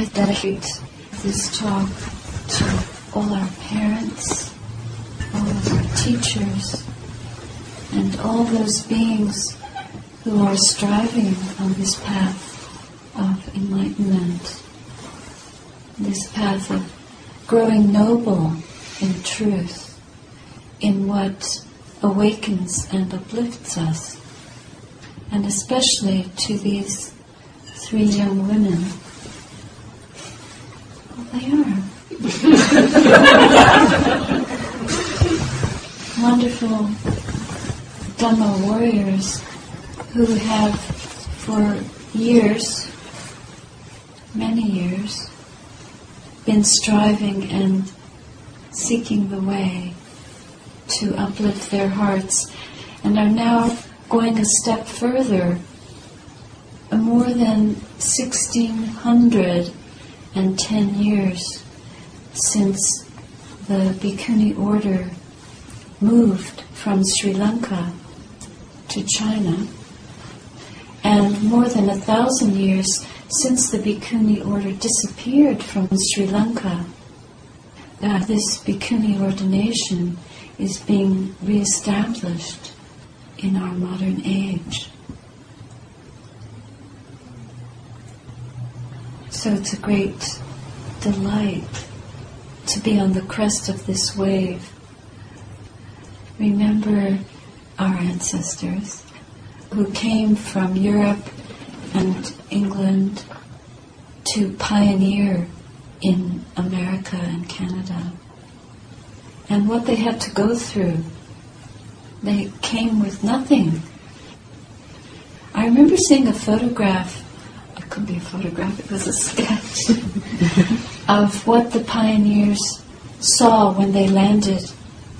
I dedicate this talk to all our parents, all of our teachers, and all those beings who are striving on this path of enlightenment, this path of growing noble in truth, in what awakens and uplifts us, and especially to these three young women. They are. Wonderful Dhamma warriors who have for years, many years, been striving and seeking the way to uplift their hearts and are now going a step further. More than 1610 years since the Bhikkhuni order moved from Sri Lanka to China, and more than a thousand years since the Bhikkhuni order disappeared from Sri Lanka, that this Bhikkhuni ordination is being reestablished in our modern age. So it's a great delight to be on the crest of this wave. Remember our ancestors who came from Europe and England to pioneer in America and Canada. And what they had to go through. They came with nothing. I remember seeing a photograph, it couldn't be a photograph, it was a sketch, of what the pioneers saw when they landed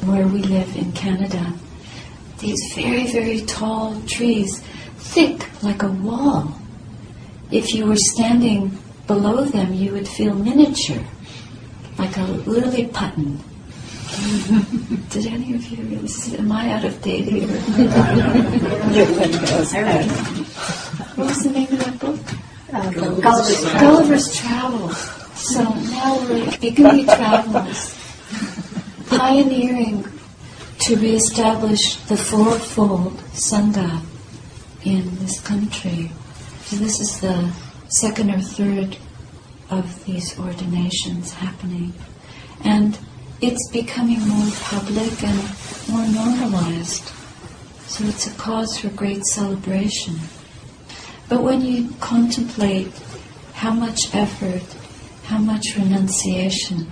where we live in Canada. These very, very tall trees, thick like a wall. If you were standing below them, you would feel miniature, like a Lilliputian. Did any of you really see? Am I out of date here? what was the name of that book? Uh, Gulliver's, Gulliver's Travels. So now we're Bhikkhuni Travels, pioneering to reestablish the fourfold Sangha in this country. So this is the second or third of these ordinations happening. And it's becoming more public and more normalized. So it's a cause for great celebration. But when you contemplate how much effort, how much renunciation,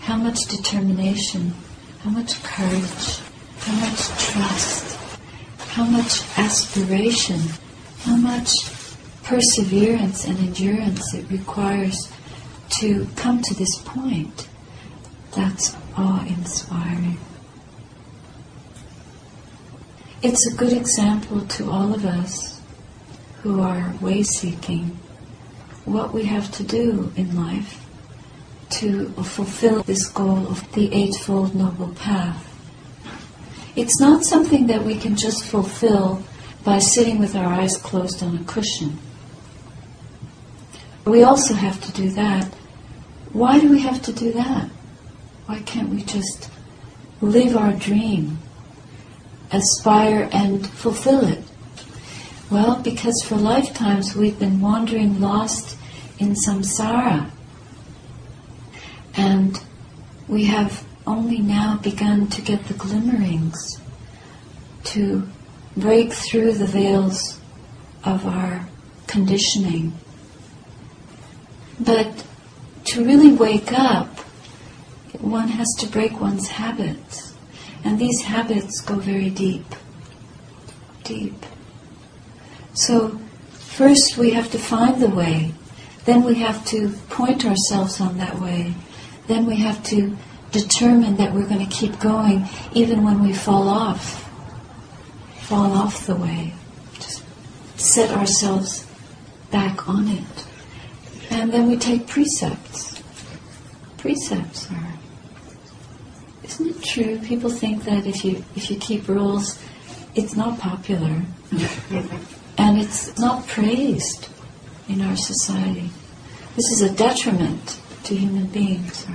how much determination, how much courage, how much trust, how much aspiration, how much perseverance and endurance it requires to come to this point, that's awe inspiring. It's a good example to all of us who are way seeking what we have to do in life to fulfill this goal of the Eightfold Noble Path. It's not something that we can just fulfill by sitting with our eyes closed on a cushion. We also have to do that. Why do we have to do that? Why can't we just live our dream, aspire and fulfill it? Well, because for lifetimes we've been wandering lost in samsara. And we have only now begun to get the glimmerings, to break through the veils of our conditioning. But to really wake up, one has to break one's habits. And these habits go very deep. Deep. So, first we have to find the way. Then we have to point ourselves on that way. Then we have to determine that we're going to keep going even when we fall off. Fall off the way. Just set ourselves back on it. And then we take precepts. Precepts are isn't it true? People think that if you if you keep rules, it's not popular, and it's not praised in our society. This is a detriment to human beings.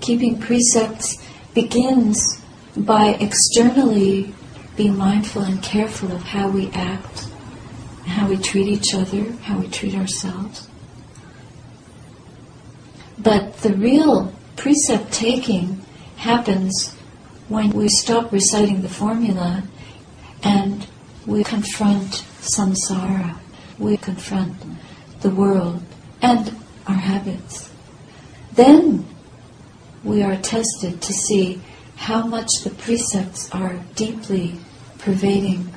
Keeping precepts begins by externally being mindful and careful of how we act, how we treat each other, how we treat ourselves. But the real precept taking happens when we stop reciting the formula and we confront samsara, we confront the world and our habits. Then we are tested to see how much the precepts are deeply pervading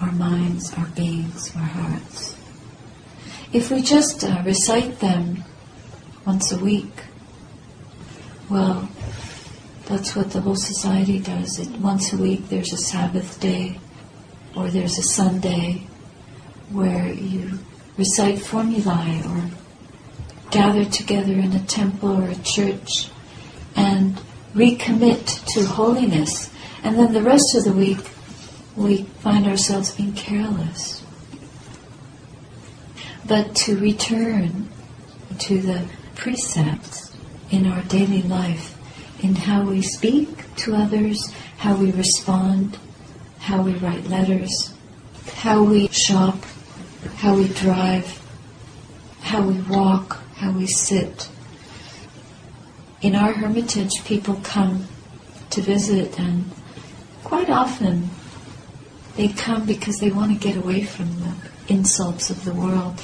our minds, our beings, our hearts. If we just uh, recite them once a week, well, that's what the whole society does. It, once a week there's a Sabbath day or there's a Sunday where you recite formulae or gather together in a temple or a church and recommit to holiness. And then the rest of the week, we find ourselves being careless. But to return to the precepts in our daily life, in how we speak to others, how we respond, how we write letters, how we shop, how we drive, how we walk, how we sit, in our hermitage, people come to visit, and quite often they come because they want to get away from the insults of the world.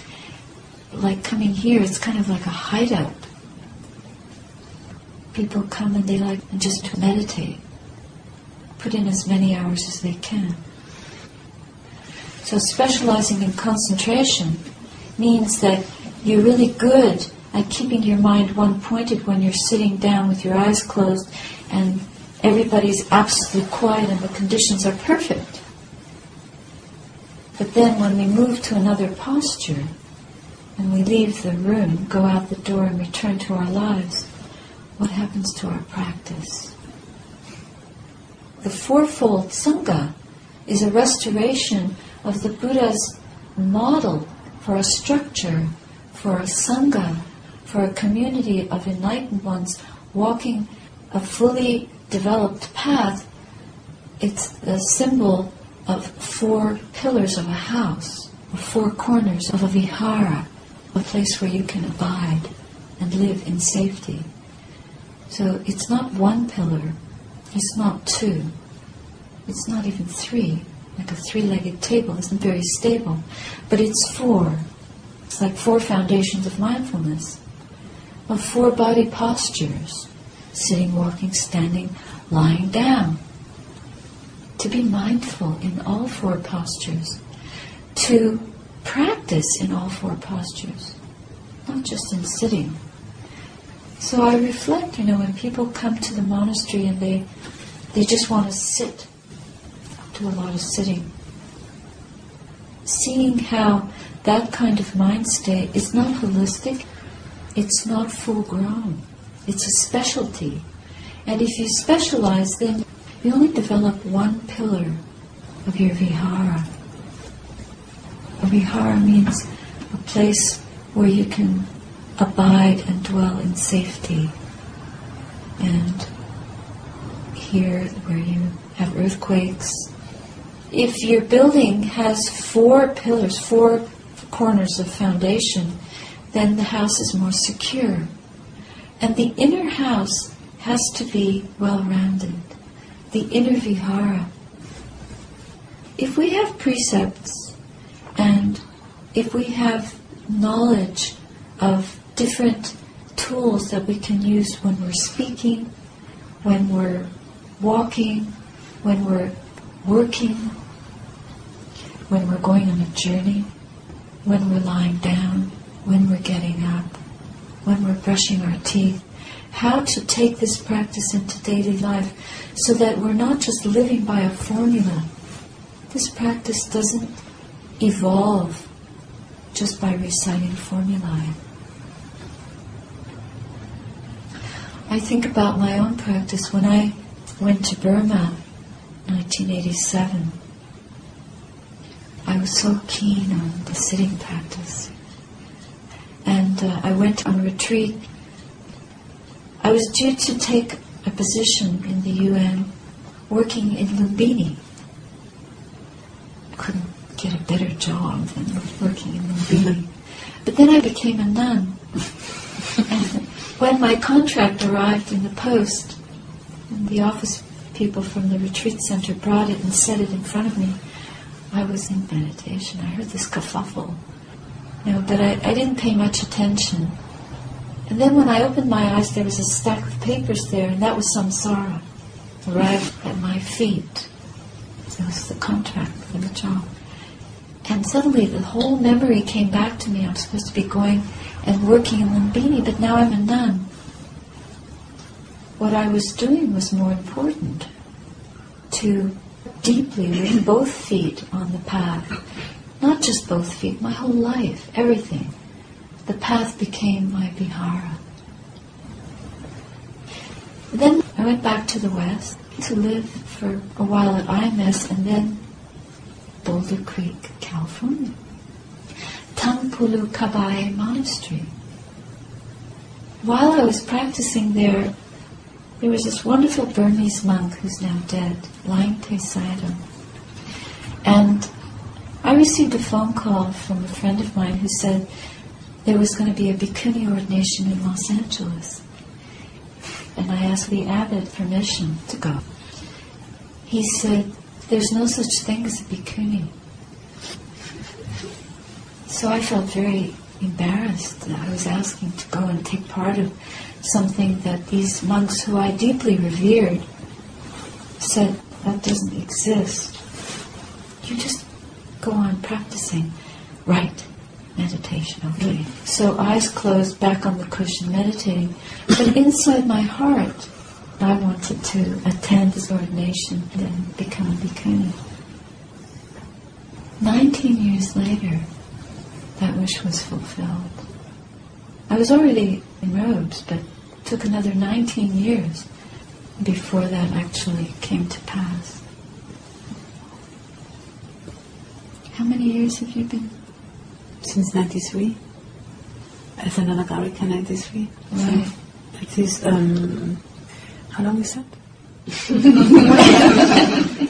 Like coming here, it's kind of like a hideout. People come and they like just to meditate, put in as many hours as they can. So specializing in concentration means that you're really good at keeping your mind one pointed when you're sitting down with your eyes closed and everybody's absolutely quiet and the conditions are perfect. But then when we move to another posture and we leave the room, go out the door and return to our lives, what happens to our practice? The fourfold Sangha is a restoration of the Buddha's model for a structure, for a Sangha for a community of enlightened ones walking a fully developed path, it's the symbol of four pillars of a house, or four corners of a vihara, a place where you can abide and live in safety. So it's not one pillar, it's not two, it's not even three. Like a three legged table isn't very stable, but it's four. It's like four foundations of mindfulness of four body postures sitting, walking, standing, lying down. To be mindful in all four postures. To practice in all four postures, not just in sitting. So I reflect, you know, when people come to the monastery and they they just want to sit, do a lot of sitting. Seeing how that kind of mind state is not holistic, it's not full grown. It's a specialty. And if you specialize, then you only develop one pillar of your vihara. A vihara means a place where you can abide and dwell in safety. And here, where you have earthquakes, if your building has four pillars, four corners of foundation, then the house is more secure. And the inner house has to be well rounded, the inner vihara. If we have precepts and if we have knowledge of different tools that we can use when we're speaking, when we're walking, when we're working, when we're going on a journey, when we're lying down, when we're getting up, when we're brushing our teeth, how to take this practice into daily life so that we're not just living by a formula. This practice doesn't evolve just by reciting formulae. I think about my own practice when I went to Burma 1987. I was so keen on the sitting practice and uh, I went on a retreat. I was due to take a position in the UN working in Lumbini. Couldn't get a better job than working in Lumbini. But then I became a nun. and when my contract arrived in the post, and the office people from the retreat center brought it and set it in front of me, I was in meditation. I heard this kerfuffle. You know, but I, I didn't pay much attention. And then when I opened my eyes, there was a stack of papers there, and that was samsara arrived at my feet. It was the contract for the job. And suddenly the whole memory came back to me. I'm supposed to be going and working in Lumbini, but now I'm a nun. What I was doing was more important to deeply with both feet on the path. Not just both feet, my whole life, everything. The path became my vihara. Then I went back to the West to live for a while at IMS and then Boulder Creek, California. Taungpulu Kaba-Aye Monastery. While I was practicing there, there was this wonderful Burmese monk who's now dead, Laingte Sayadaw. And I received a phone call from a friend of mine who said there was going to be a bhikkhuni ordination in Los Angeles. And I asked the abbot permission to go. He said, there's no such thing as a bhikkhuni. So I felt very embarrassed that I was asking to go and take part of something that these monks who I deeply revered said that doesn't exist. You just go on practicing. Right. Meditation, okay. So eyes closed, back on the cushion, meditating. But inside my heart, I wanted to attend his ordination and become a bhikkhuni. Nineteen years later, that wish was fulfilled. I was already in robes, but it took another 19 years before that actually came to pass. How many years have you been? Since 93. As an Anagarika 93. Right. So it is, um, how long is that?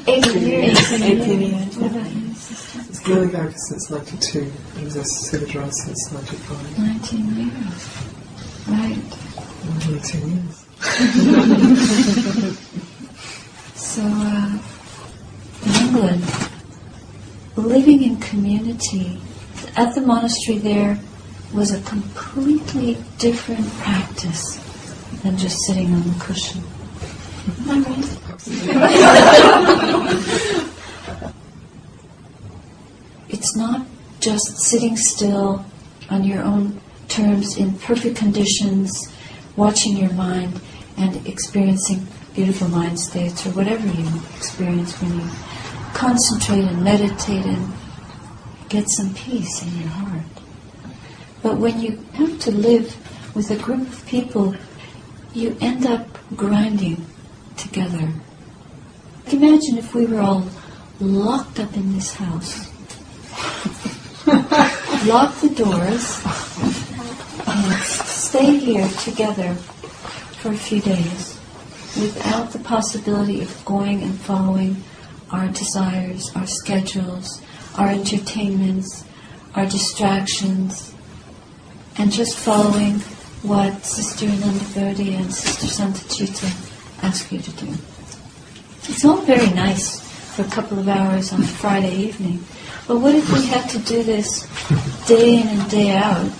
Eight years. 18 years. What yeah. about you. It's Gilly Gaga since 92, and this Siddhartha since 95. 19 years. Right. Only two years. So, uh, in England, living in community at the monastery there was a completely different practice than just sitting on the cushion. Am I right? it's not just sitting still on your own terms in perfect conditions, watching your mind and experiencing beautiful mind states or whatever you experience when you concentrate and meditate and get some peace in your heart. But when you have to live with a group of people, you end up grinding together. Imagine if we were all locked up in this house. Lock the doors and stay here together for a few days without the possibility of going and following our desires, our schedules, our entertainments, our distractions, and just following what Sister Anandabodhi and Sister Santa Santacitta ask you to do. It's all very nice for a couple of hours on a Friday evening, but what if we had to do this day in and day out?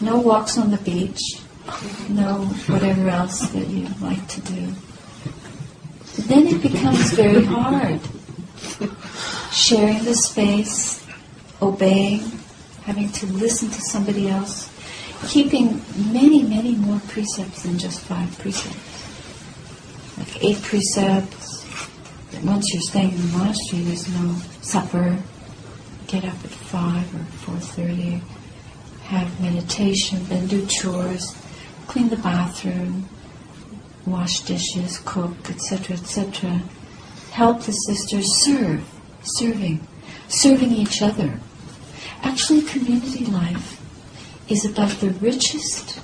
No walks on the beach, no whatever else that you like to do. Then it becomes very hard. Sharing the space, obeying, having to listen to somebody else, keeping many, many more precepts than just five precepts. Like eight precepts. Once you're staying in the monastery, there's no supper. Get up at five or four thirty. Have meditation, then do chores, clean the bathroom, wash dishes, cook, etc., etc. Help the sisters serve, serving, serving each other. Actually, community life is about the richest,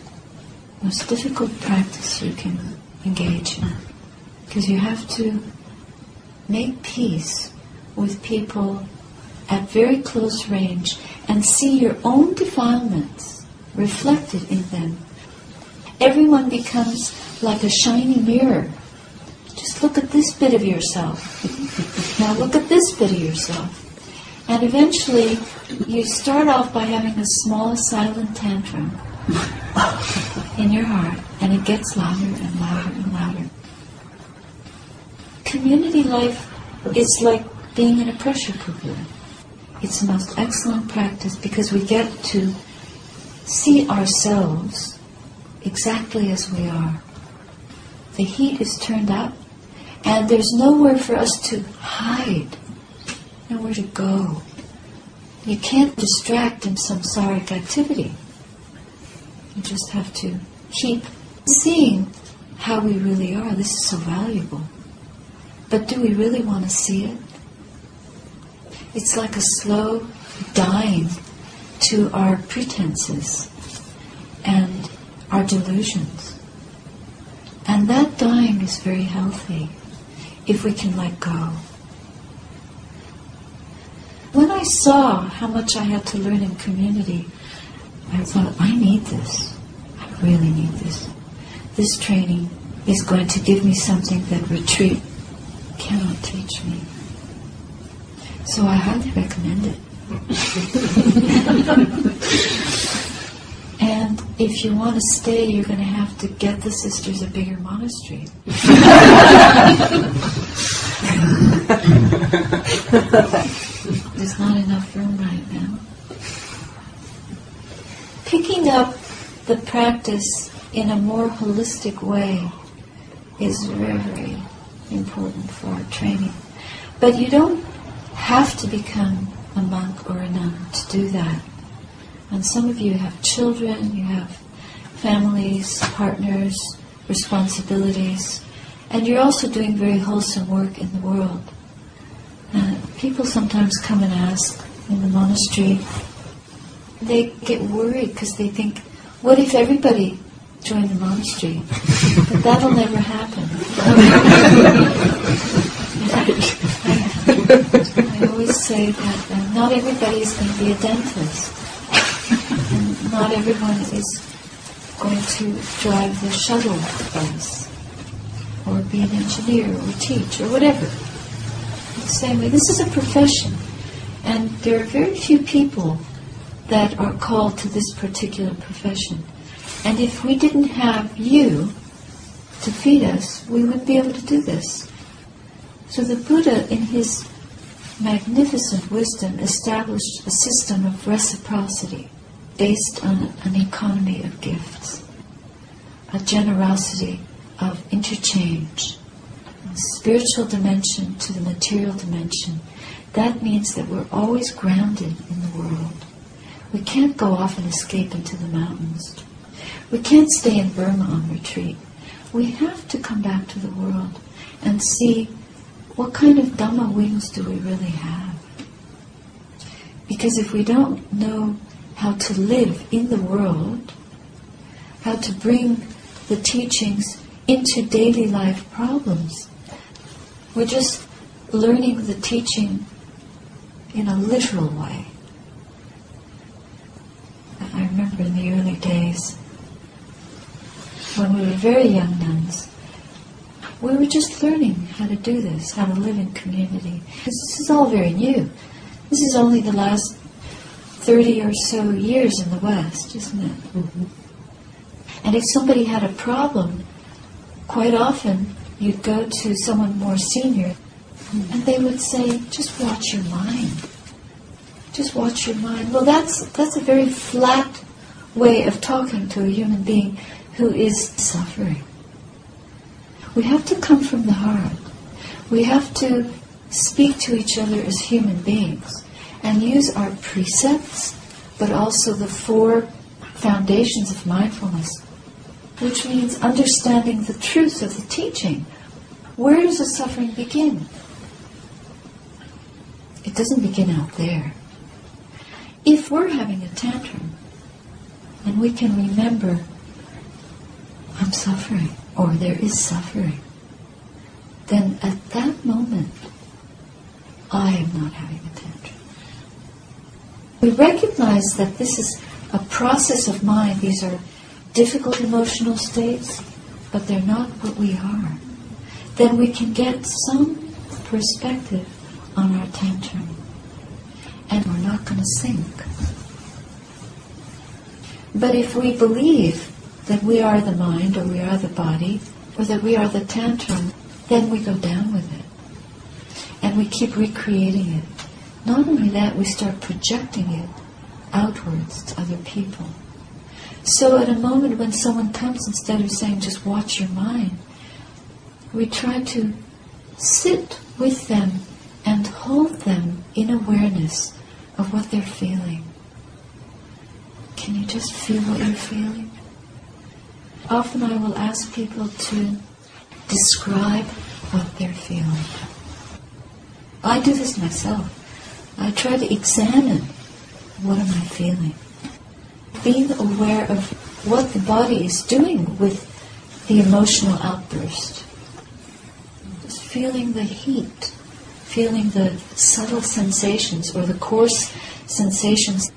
most difficult practice you can engage in. Because you have to make peace with people at very close range and see your own defilements reflected in them. Everyone becomes like a shiny mirror. Just look at this bit of yourself. now look at this bit of yourself. And eventually, you start off by having a small silent tantrum in your heart, and it gets louder and louder and louder. Community life is like being in a pressure cooker. It's the most excellent practice because we get to see ourselves exactly as we are. The heat is turned up, and there's nowhere for us to hide, nowhere to go. You can't distract in samsaric activity. You just have to keep seeing how we really are. This is so valuable. But do we really want to see it? It's like a slow dying to our pretenses and our delusions. And that dying is very healthy if we can let go. When I saw how much I had to learn in community, I thought, I need this. I really need this. This training is going to give me something that retreat cannot teach me. So I highly recommend it. and if you want to stay, you're going to have to get the sisters a bigger monastery. There's not enough room right now. Picking up the practice in a more holistic way is very, very important for training. But you don't have to become a monk or a nun to do that. And some of you have children, you have families, partners, responsibilities, and you're also doing very wholesome work in the world. Uh, people sometimes come and ask in the monastery, they get worried because they think, what if everybody joined the monastery? but that'll never happen. I always say that uh, not everybody is going to be a dentist. And not everyone is going to drive the shuttle bus or be an engineer or teach or whatever. The same way, this is a profession. And there are very few people that are called to this particular profession. And if we didn't have you to feed us, we wouldn't be able to do this. So the Buddha, in his magnificent wisdom, established a system of reciprocity based on an economy of gifts, a generosity of interchange, spiritual dimension to the material dimension. That means that we're always grounded in the world. We can't go off and escape into the mountains. We can't stay in Burma on retreat. We have to come back to the world and see what kind of Dhamma wings do we really have? Because if we don't know how to live in the world, how to bring the teachings into daily life problems, we're just learning the teaching in a literal way. I remember in the early days when we were very young nuns, we were just learning how to do this, how to live in community. Because this is all very new. This is only the last 30 or so years in the West, isn't it? Mm-hmm. And if somebody had a problem, quite often you'd go to someone more senior and they would say, just watch your mind. Just watch your mind. Well, that's, that's a very flat way of talking to a human being who is suffering. We have to come from the heart. We have to speak to each other as human beings and use our precepts, but also the four foundations of mindfulness, which means understanding the truth of the teaching. Where does the suffering begin? It doesn't begin out there. If we're having a tantrum, and we can remember I'm suffering or there is suffering, then at that moment I am not having a tantrum. We recognize that this is a process of mind. These are difficult emotional states, but they're not what we are. Then we can get some perspective on our tantrum. And we're not going to sink. But if we believe that we are the mind or we are the body or that we are the tantrum, then we go down with it. And we keep recreating it. Not only that, we start projecting it outwards to other people. So at a moment when someone comes, instead of saying just watch your mind, we try to sit with them and hold them in awareness of what they're feeling. Can you just feel what you're feeling? Often I will ask people to describe what they're feeling. I do this myself. I try to examine what am I feeling. Being aware of what the body is doing with the emotional outburst. Just feeling the heat, feeling the subtle sensations or the coarse sensations.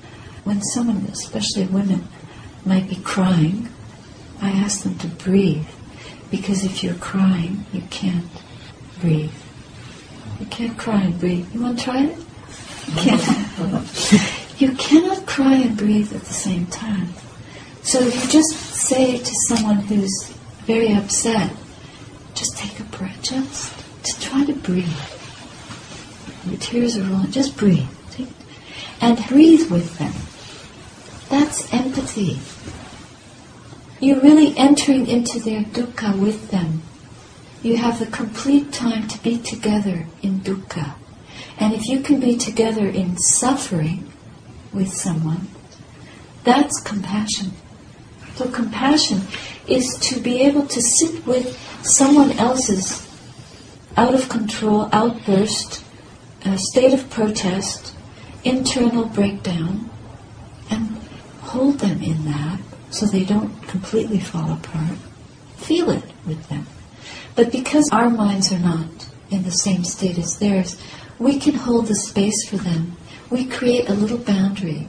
When someone, especially women, might be crying, I ask them to breathe. Because if you're crying, you can't breathe. You can't cry and breathe. You want to try it? You can't. You cannot cry and breathe at the same time. So if you just say to someone who's very upset, just take a breath, just, just try to breathe. Your tears are rolling, just breathe. And breathe with them. That's empathy. You're really entering into their dukkha with them. You have the complete time to be together in dukkha. And if you can be together in suffering with someone, that's compassion. So compassion is to be able to sit with someone else's out of control outburst, a state of protest, internal breakdown, and hold them in that so they don't completely fall apart. Feel it with them. But because our minds are not in the same state as theirs, we can hold the space for them. We create a little boundary,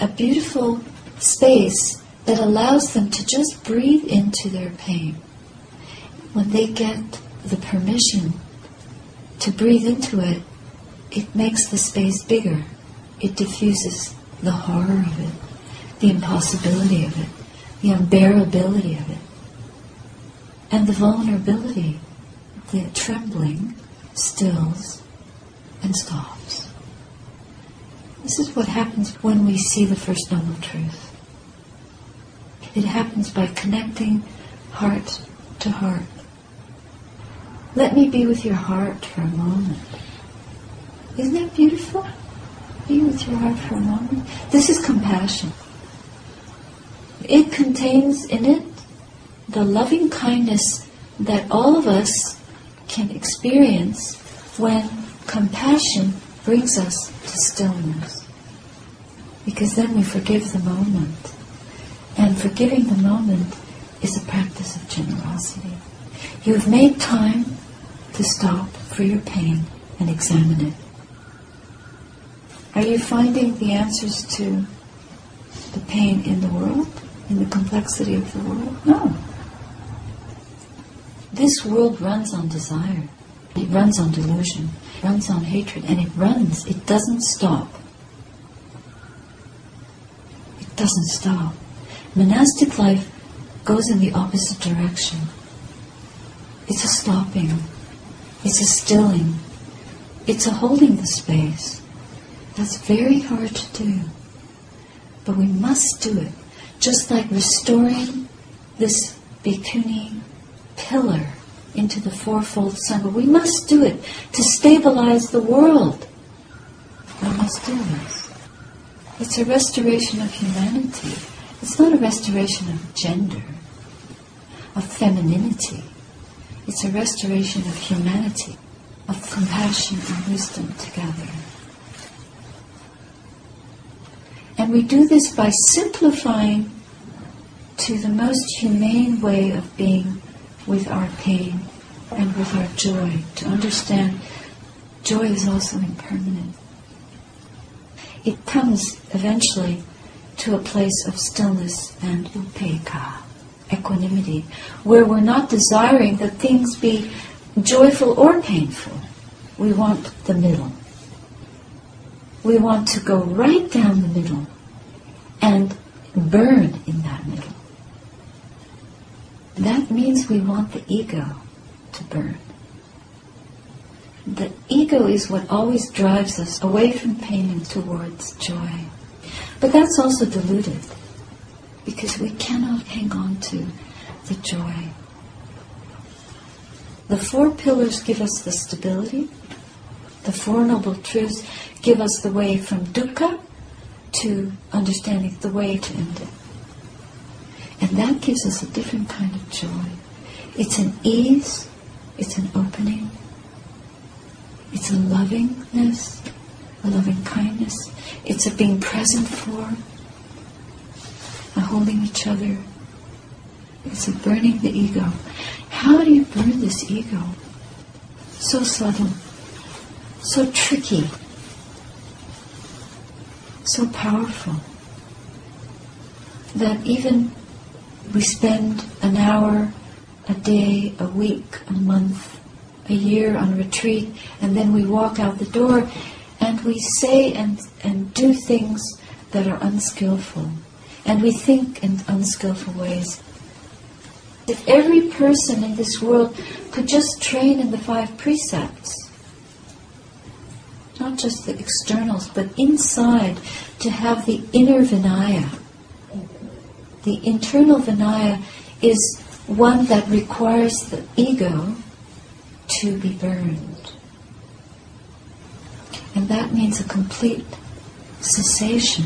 a beautiful space that allows them to just breathe into their pain. When they get the permission to breathe into it, it makes the space bigger. It diffuses the horror of it, the impossibility of it, the unbearability of it, and the vulnerability, the trembling stills and stops. This is what happens when we see the First Noble Truth. It happens by connecting heart to heart. Let me be with your heart for a moment. Isn't that beautiful? Be with your heart for a moment. This is compassion. It contains in it the loving kindness that all of us can experience when compassion brings us to stillness. Because then we forgive the moment. And forgiving the moment is a practice of generosity. You have made time to stop for your pain and examine it. Are you finding the answers to the pain in the world, in the complexity of the world? No. This world runs on desire. It runs on delusion, It runs on hatred, and it runs, it doesn't stop. It doesn't stop. Monastic life goes in the opposite direction. It's a stopping, it's a stilling, it's a holding the space. That's very hard to do. But we must do it. Just like restoring this bhikkhuni pillar into the fourfold sangha. We must do it to stabilize the world. We must do this. It's a restoration of humanity. It's not a restoration of gender, of femininity. It's a restoration of humanity, of compassion and wisdom together. And we do this by simplifying to the most humane way of being with our pain and with our joy, to understand joy is also impermanent. It comes eventually to a place of stillness and upekkha, equanimity, where we're not desiring that things be joyful or painful. We want the middle. We want to go right down the middle and burn in that middle. That means we want the ego to burn. The ego is what always drives us away from pain and towards joy. But that's also deluded because we cannot hang on to the joy. The four pillars give us the stability. The Four Noble Truths give us the way from dukkha to understanding the way to end it. And that gives us a different kind of joy. It's an ease, it's an opening, it's a lovingness, a loving kindness, it's a being present for, a holding each other, it's a burning the ego. How do you burn this ego? So subtle, so tricky, so powerful that even we spend an hour, a day, a week, a month, a year on retreat, and then we walk out the door and we say and, and do things that are unskillful. And we think in unskillful ways. If every person in this world could just train in the five precepts, not just the externals, but inside, to have the inner Vinaya. The internal Vinaya is one that requires the ego to be burned. And that means a complete cessation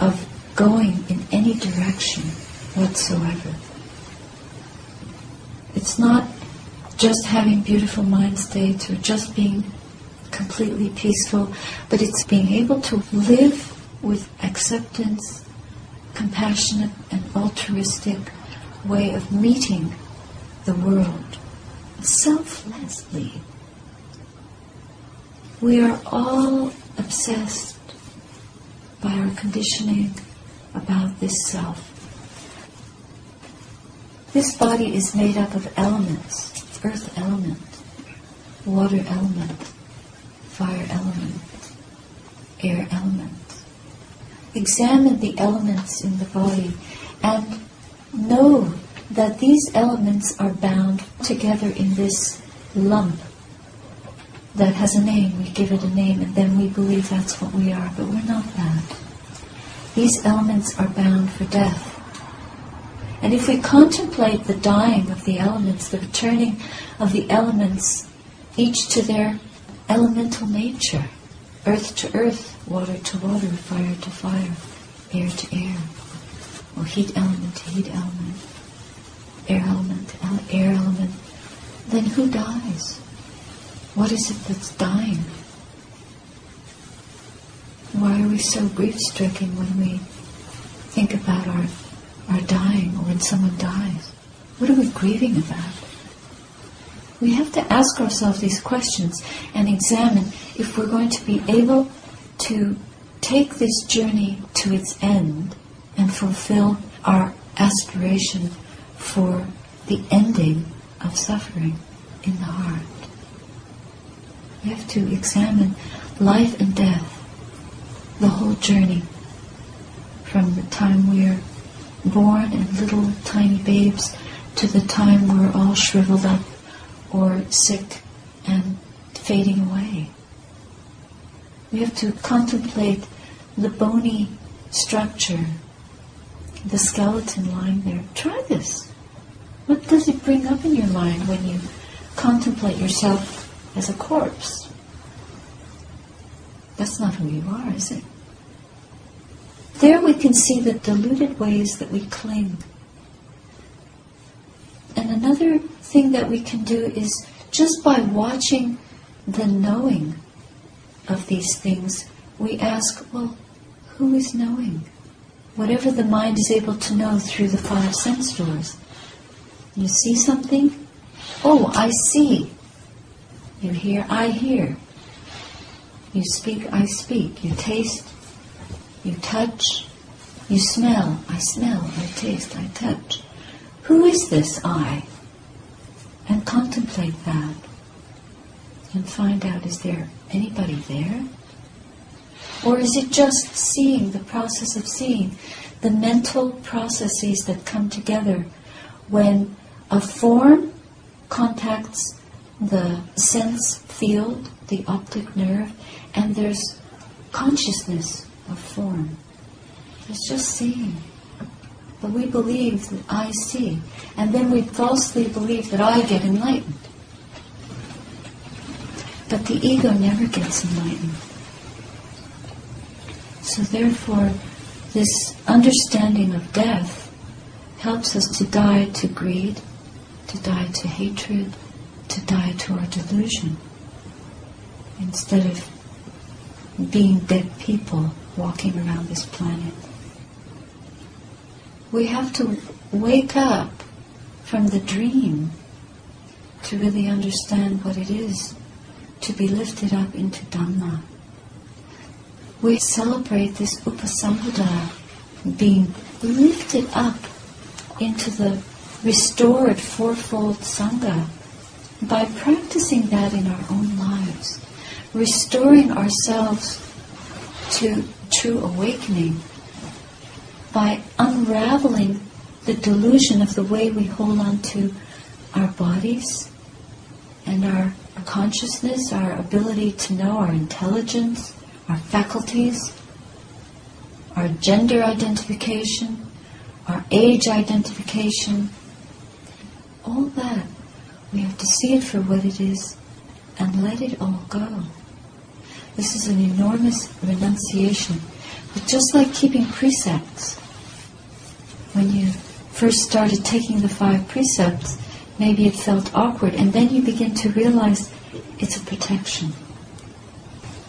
of going in any direction whatsoever. It's not just having beautiful mind states or just being completely peaceful, but it's being able to live with acceptance, compassionate and altruistic way of meeting the world selflessly. We are all obsessed by our conditioning about this self. This body is made up of elements earth element, water element, fire element, air element. Examine the elements in the body and know that these elements are bound together in this lump that has a name. We give it a name and then we believe that's what we are, but we're not that. These elements are bound for death. And if we contemplate the dying of the elements, the returning of the elements, each to their elemental nature, earth to earth, water to water, fire to fire, air to air, or heat element to heat element, air element air element, then who dies? What is it that's dying? Why are we so grief stricken when we think about our, our dying or when someone dies? What are we grieving about? We have to ask ourselves these questions and examine if we're going to be able to take this journey to its end and fulfill our aspiration for the ending of suffering in the heart. We have to examine life and death, the whole journey, from the time we're born and little tiny babes to the time we're all shriveled up or sick and fading away. We have to contemplate the bony structure, the skeleton lying there. Try this. What does it bring up in your mind when you contemplate yourself as a corpse? That's not who you are, is it? There we can see the deluded ways that we cling. And another thing that we can do is just by watching the knowing of these things, we ask, well, who is knowing? whatever the mind is able to know through the five sense doors. You see something? Oh, I see. You hear, I hear. You speak, I speak. You taste, you touch. You smell, I smell. I taste, I touch. Who is this I? And contemplate that. And find out is there anybody there? Or is it just seeing, the process of seeing, the mental processes that come together when a form contacts the sense field, the optic nerve, and there's consciousness of form. It's just seeing. But we believe that I see. And then we falsely believe that I get enlightened. But the ego never gets enlightened. So therefore, this understanding of death helps us to die to greed, to die to hatred, to die to our delusion, instead of being dead people walking around this planet. We have to wake up from the dream to really understand what it is to be lifted up into Dhamma. We celebrate this Upasampada being lifted up into the restored fourfold Sangha by practicing that in our own lives, restoring ourselves to true awakening by unraveling the delusion of the way we hold on to our bodies and our consciousness, our ability to know, our intelligence, our faculties, our gender identification, our age identification, all that we have to see it for what it is and let it all go. This is an enormous renunciation. But just like keeping precepts, when you first started taking the five precepts, maybe it felt awkward, and then you begin to realize it's a protection.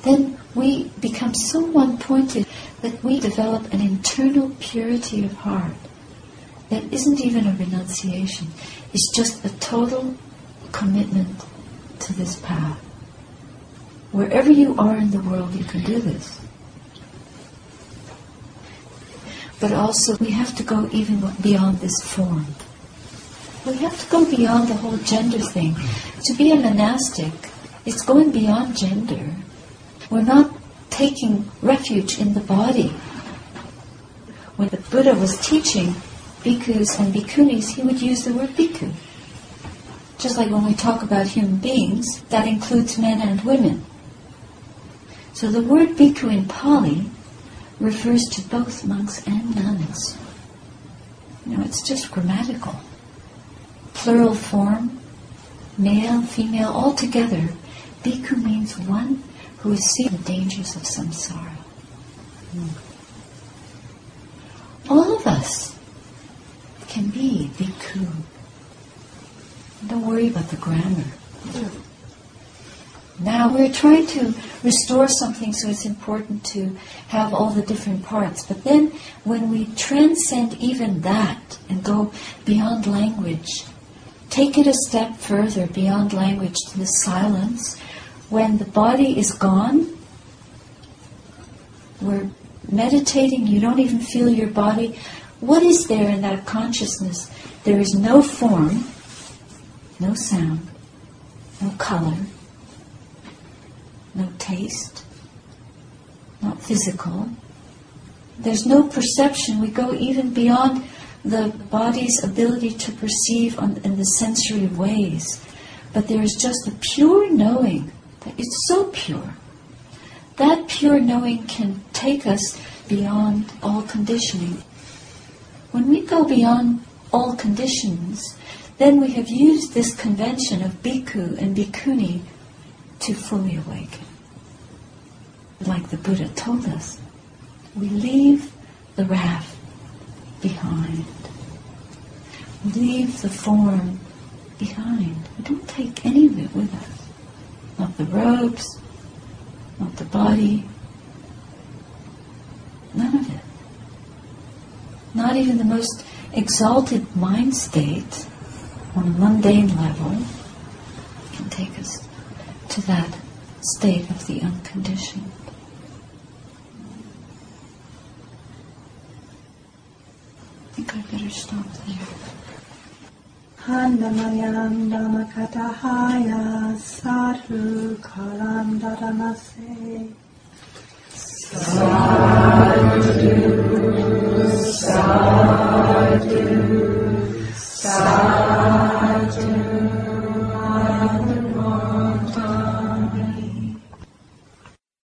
Then we become so one pointed that we develop an internal purity of heart that isn't even a renunciation, it's just a total commitment to this path. Wherever you are in the world, you can do this. But also, we have to go even beyond this form. We have to go beyond the whole gender thing. To be a monastic, it's going beyond gender. We're not taking refuge in the body. When the Buddha was teaching bhikkhus and bhikkhunis, he would use the word bhikkhu. Just like when we talk about human beings, that includes men and women. So the word bhikkhu in Pali refers to both monks and nuns. You know, it's just grammatical. Plural form, male, female, all together. Bhikkhu means one who has seen the dangers of samsara. Mm. All of us can be bhikkhu don't worry about the grammar. Now we're trying to restore something, so it's important to have all the different parts. But then when we transcend even that and go beyond language, take it a step further beyond language to the silence, when the body is gone, we're meditating, you don't even feel your body. What is there in that consciousness? There is no form, no sound, no color, no taste, not physical. There's no perception. We go even beyond the body's ability to perceive on, in the sensory ways. But there is just a pure knowing that it's so pure. That pure knowing can take us beyond all conditioning. When we go beyond all conditions, then we have used this convention of bhikkhu and bhikkhuni to fully awaken. Like the Buddha told us, we leave the raft behind. We leave the form behind. We don't take any of it with us. Not the robes, not the body, none of it. Not even the most exalted mind state on a mundane level can take us to that state of the unconditioned. I think I better stop there. Handamayam Dhammakathaya Sadhu Kalam Dharamase Sadhu Stop.